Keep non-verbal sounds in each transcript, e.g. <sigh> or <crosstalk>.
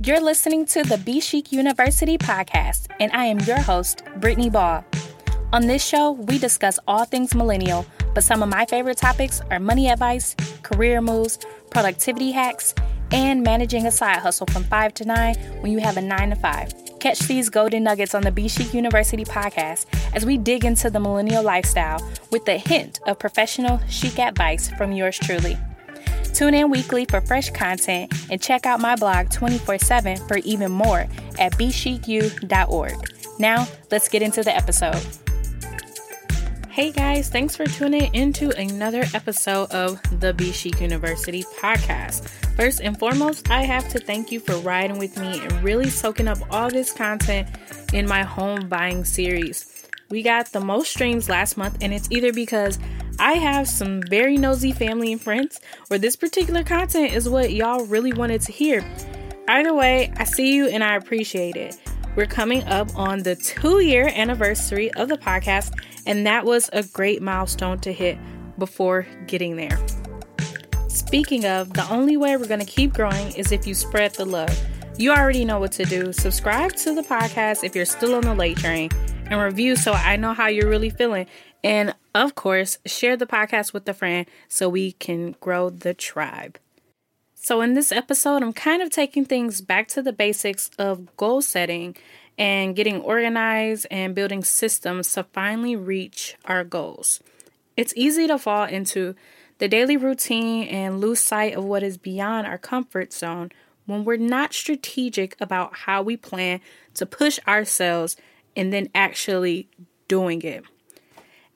You're listening to the Be Chic University podcast, and I am your host, Brittany Ball. On this show, we discuss all things millennial, but some of my favorite topics are money advice, career moves, productivity hacks, and managing a side hustle from 5 to 9 when you have a 9 to 5. Catch these golden nuggets on the Be Chic University podcast as we dig into the millennial lifestyle with a hint of professional chic advice from yours truly. Tune in weekly for fresh content and check out my blog 24 7 for even more at bechicu.org. Now, let's get into the episode. Hey guys, thanks for tuning into another episode of the Be Chic University podcast. First and foremost, I have to thank you for riding with me and really soaking up all this content in my home buying series. We got the most streams last month, and it's either because I have some very nosy family and friends, or this particular content is what y'all really wanted to hear. Either way, I see you and I appreciate it. We're coming up on the two year anniversary of the podcast, and that was a great milestone to hit before getting there. Speaking of, the only way we're going to keep growing is if you spread the love. You already know what to do. Subscribe to the podcast if you're still on the late train and review so I know how you're really feeling. And of course, share the podcast with a friend so we can grow the tribe. So, in this episode, I'm kind of taking things back to the basics of goal setting and getting organized and building systems to finally reach our goals. It's easy to fall into the daily routine and lose sight of what is beyond our comfort zone when we're not strategic about how we plan to push ourselves and then actually doing it.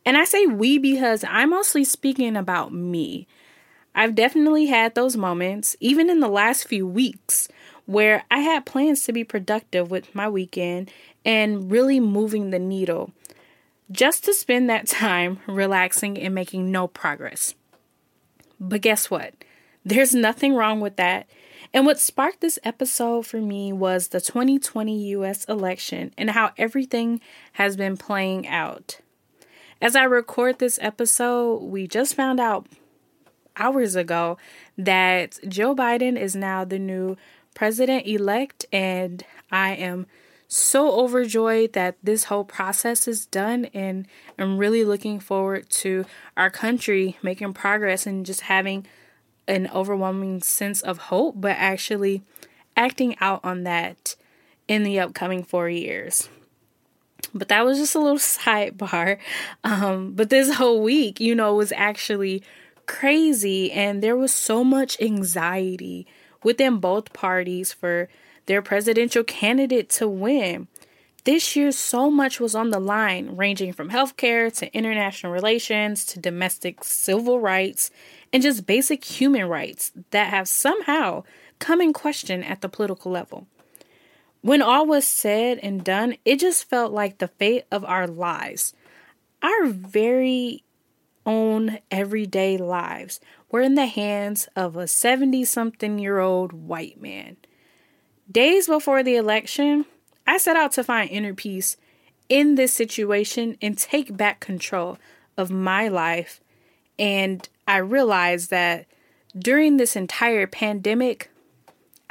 And I say we because I'm mostly speaking about me. I've definitely had those moments, even in the last few weeks, where I had plans to be productive with my weekend and really moving the needle, just to spend that time <laughs> relaxing and making no progress. But guess what? There's nothing wrong with that. And what sparked this episode for me was the 2020 US election and how everything has been playing out. As I record this episode, we just found out hours ago that Joe Biden is now the new president elect, and I am so overjoyed that this whole process is done and I'm really looking forward to our country making progress and just having an overwhelming sense of hope, but actually acting out on that in the upcoming four years. But that was just a little <laughs> sidebar. Um, but this whole week, you know, was actually crazy, and there was so much anxiety within both parties for their presidential candidate to win. This year, so much was on the line, ranging from healthcare to international relations to domestic civil rights and just basic human rights that have somehow come in question at the political level. When all was said and done, it just felt like the fate of our lives, our very own everyday lives, were in the hands of a 70 something year old white man. Days before the election, I set out to find inner peace in this situation and take back control of my life. And I realized that during this entire pandemic,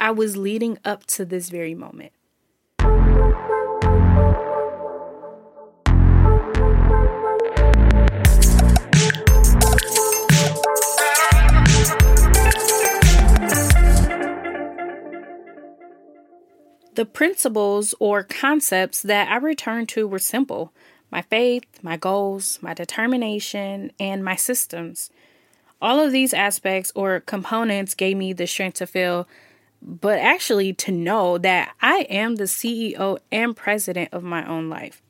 I was leading up to this very moment. The principles or concepts that I returned to were simple my faith, my goals, my determination, and my systems. All of these aspects or components gave me the strength to feel, but actually to know that I am the CEO and president of my own life.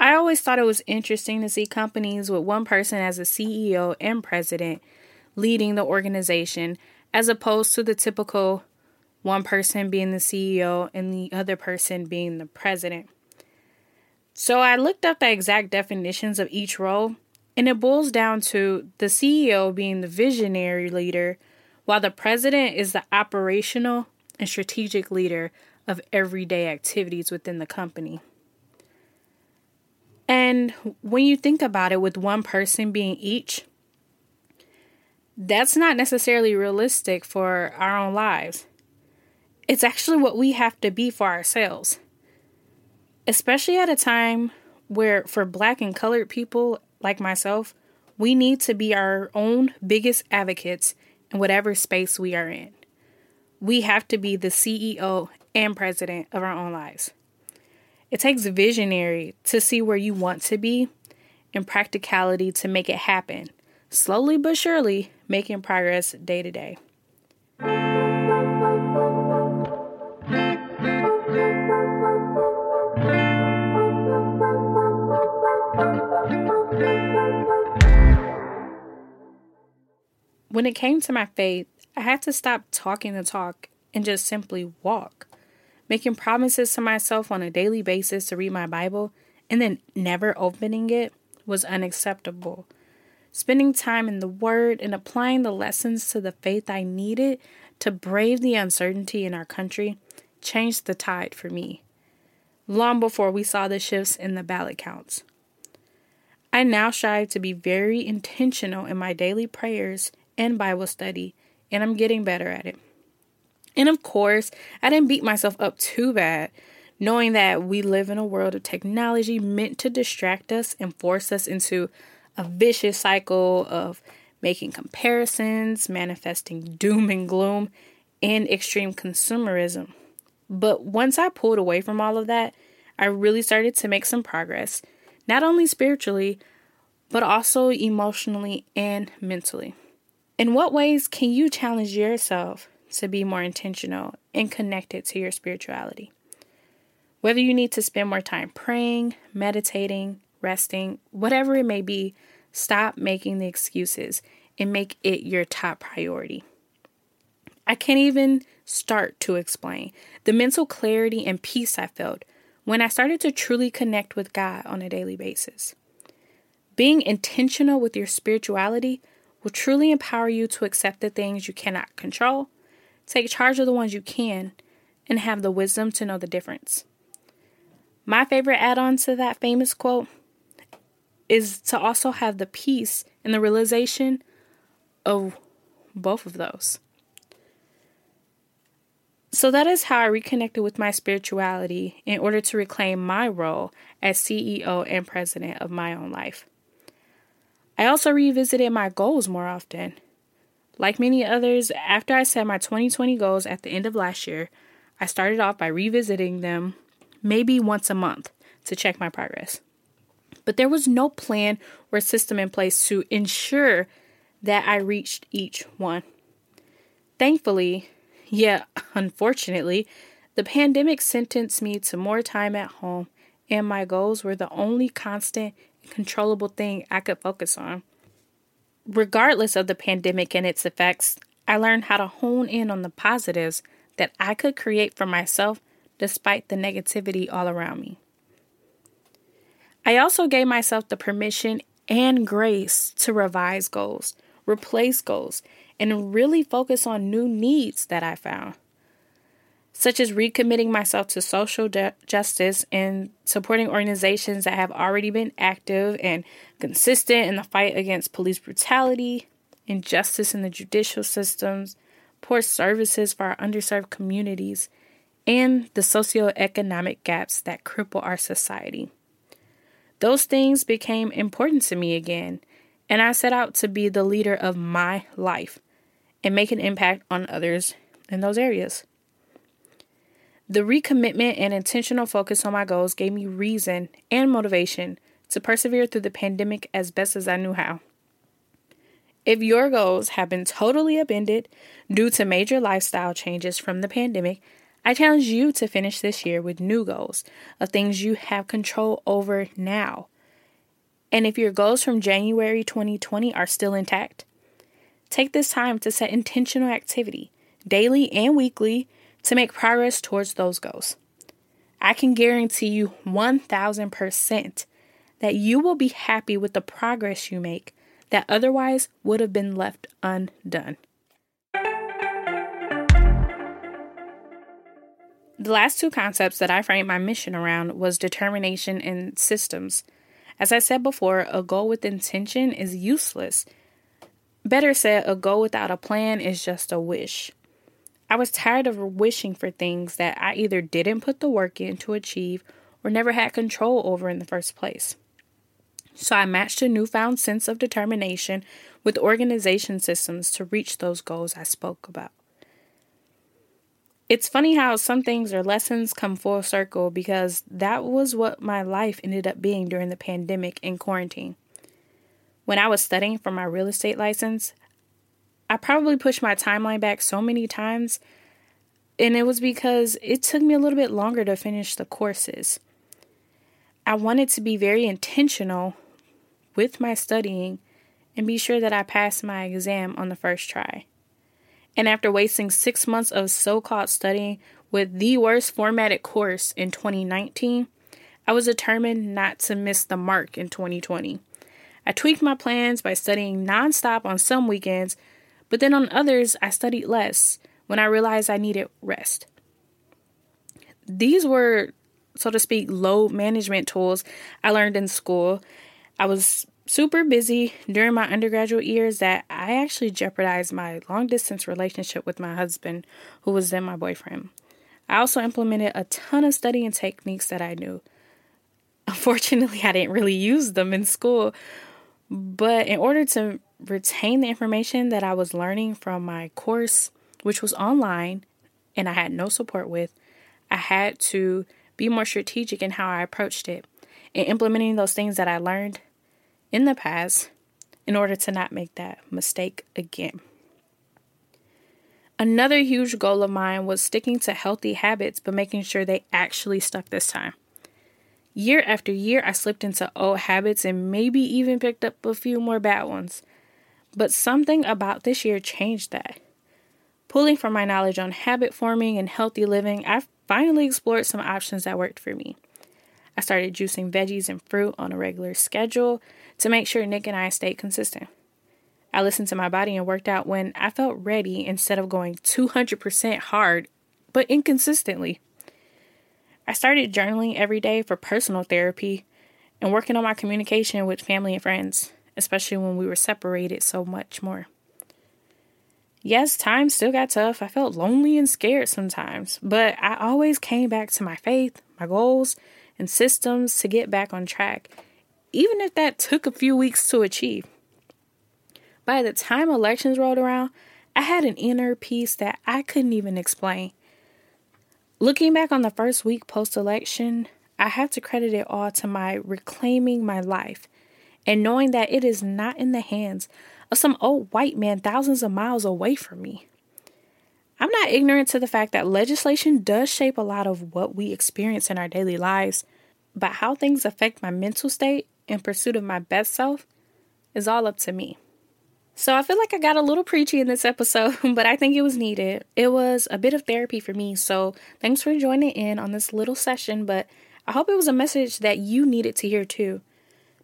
I always thought it was interesting to see companies with one person as a CEO and president leading the organization, as opposed to the typical one person being the CEO and the other person being the president. So I looked up the exact definitions of each role, and it boils down to the CEO being the visionary leader, while the president is the operational and strategic leader of everyday activities within the company. And when you think about it, with one person being each, that's not necessarily realistic for our own lives. It's actually what we have to be for ourselves. Especially at a time where, for black and colored people like myself, we need to be our own biggest advocates in whatever space we are in. We have to be the CEO and president of our own lives. It takes visionary to see where you want to be and practicality to make it happen, slowly but surely making progress day to day. When it came to my faith, I had to stop talking the talk and just simply walk. Making promises to myself on a daily basis to read my Bible and then never opening it was unacceptable. Spending time in the Word and applying the lessons to the faith I needed to brave the uncertainty in our country changed the tide for me, long before we saw the shifts in the ballot counts. I now strive to be very intentional in my daily prayers and Bible study, and I'm getting better at it. And of course, I didn't beat myself up too bad, knowing that we live in a world of technology meant to distract us and force us into a vicious cycle of making comparisons, manifesting doom and gloom, and extreme consumerism. But once I pulled away from all of that, I really started to make some progress, not only spiritually, but also emotionally and mentally. In what ways can you challenge yourself to be more intentional and connected to your spirituality? Whether you need to spend more time praying, meditating, resting, whatever it may be, stop making the excuses and make it your top priority. I can't even start to explain the mental clarity and peace I felt when I started to truly connect with God on a daily basis. Being intentional with your spirituality will truly empower you to accept the things you cannot control, take charge of the ones you can, and have the wisdom to know the difference. My favorite add on to that famous quote is to also have the peace and the realization of both of those. So that is how I reconnected with my spirituality in order to reclaim my role as CEO and president of my own life. I also revisited my goals more often. Like many others, after I set my 2020 goals at the end of last year, I started off by revisiting them maybe once a month to check my progress. But there was no plan or system in place to ensure that I reached each one. Thankfully, yet unfortunately, the pandemic sentenced me to more time at home, and my goals were the only constant controllable thing I could focus on. Regardless of the pandemic and its effects, I learned how to hone in on the positives that I could create for myself despite the negativity all around me. I also gave myself the permission and grace to revise goals, replace goals, and really focus on new needs that I found such as recommitting myself to social justice and supporting organizations that have already been active and consistent in the fight against police brutality, injustice in the judicial systems, poor services for our underserved communities, and the socioeconomic gaps that cripple our society. Those things became important to me again, and I set out to be the leader of my life and make an impact on others in those areas. The recommitment and intentional focus on my goals gave me reason and motivation to persevere through the pandemic as best as I knew how. If your goals have been totally upended due to major lifestyle changes from the pandemic, I challenge you to finish this year with new goals of things you have control over now. And if your goals from January 2020 are still intact, take this time to set intentional activity, daily and weekly, to make progress towards those goals. I can guarantee you 1000% that you will be happy with the progress you make that otherwise would have been left undone. The last two concepts that I framed my mission around was determination and systems. As I said before, a goal with intention is useless. Better said, a goal without a plan is just a wish. I was tired of wishing for things that I either didn't put the work in to achieve or never had control over in the first place. So I matched a newfound sense of determination with organization systems to reach those goals I spoke about. It's funny how some things or lessons come full circle because that was what my life ended up being during the pandemic and quarantine. When I was studying for my real estate license, I probably pushed my timeline back so many times, and it was because it took me a little bit longer to finish the courses. I wanted to be very intentional with my studying and be sure that I passed my exam on the first try. And after wasting six months of so called studying with the worst formatted course in 2019, I was determined not to miss the mark in 2020. I tweaked my plans by studying nonstop on some weekends, but then on others, I studied less when I realized I needed rest. These were, so to speak, load management tools I learned in school. I was super busy during my undergraduate years that I actually jeopardized my long distance relationship with my husband, who was then my boyfriend. I also implemented a ton of studying techniques that I knew. Unfortunately, <laughs> I didn't really use them in school, but in order to retain the information that I was learning from my course, which was online and I had no support with, I had to be more strategic in how I approached it. In implementing those things that I learned, in the past in order to not make that mistake again. Another huge goal of mine was sticking to healthy habits, but making sure they actually stuck this time. Year after year, I slipped into old habits and maybe even picked up a few more bad ones. But something about this year changed that. Pulling from my knowledge on habit forming and healthy living, I finally explored some options that worked for me. I started juicing veggies and fruit on a regular schedule to make sure Nick and I stayed consistent. I listened to my body and worked out when I felt ready instead of going 200% hard, but inconsistently. I started journaling every day for personal therapy and working on my communication with family and friends, especially when we were separated so much more. Yes, times still got tough. I felt lonely and scared sometimes, but I always came back to my faith, my goals, and systems to get back on track, even if that took a few weeks to achieve. By the time elections rolled around, I had an inner peace that I couldn't even explain. Looking back on the first week post election, I have to credit it all to my reclaiming my life and knowing that it is not in the hands of some old white man thousands of miles away from me. I'm not ignorant to the fact that legislation does shape a lot of what we experience in our daily lives, but how things affect my mental state in pursuit of my best self is all up to me. So I feel like I got a little preachy in this episode, <laughs> but I think it was needed. It was a bit of therapy for me, so thanks for joining in on this little session, but I hope it was a message that you needed to hear too.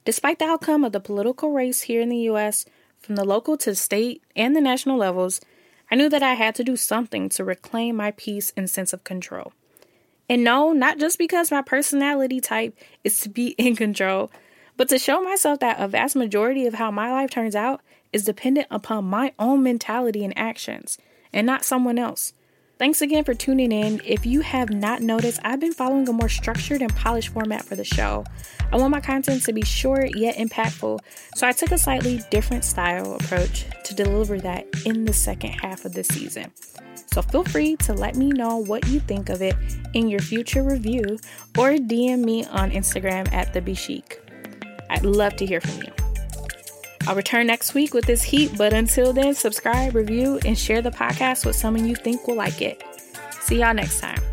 Despite the outcome of the political race here in the US, from the local to the state and the national levels, I knew that I had to do something to reclaim my peace and sense of control. And no, not just because my personality type is to be <laughs> in control, but to show myself that a vast majority of how my life turns out is dependent upon my own mentality and actions and not someone else. Thanks again for tuning in. If you have not noticed, I've been following a more structured and polished format for the show. I want my content to be short yet impactful, so I took a slightly different style approach to deliver that in the second half of this season. So feel free to let me know what you think of it in your future review or DM me on Instagram at the Be Chic. I'd love to hear from you. I'll return next week with this heat, but until then, subscribe, review, and share the podcast with someone you think will like it. See y'all next time.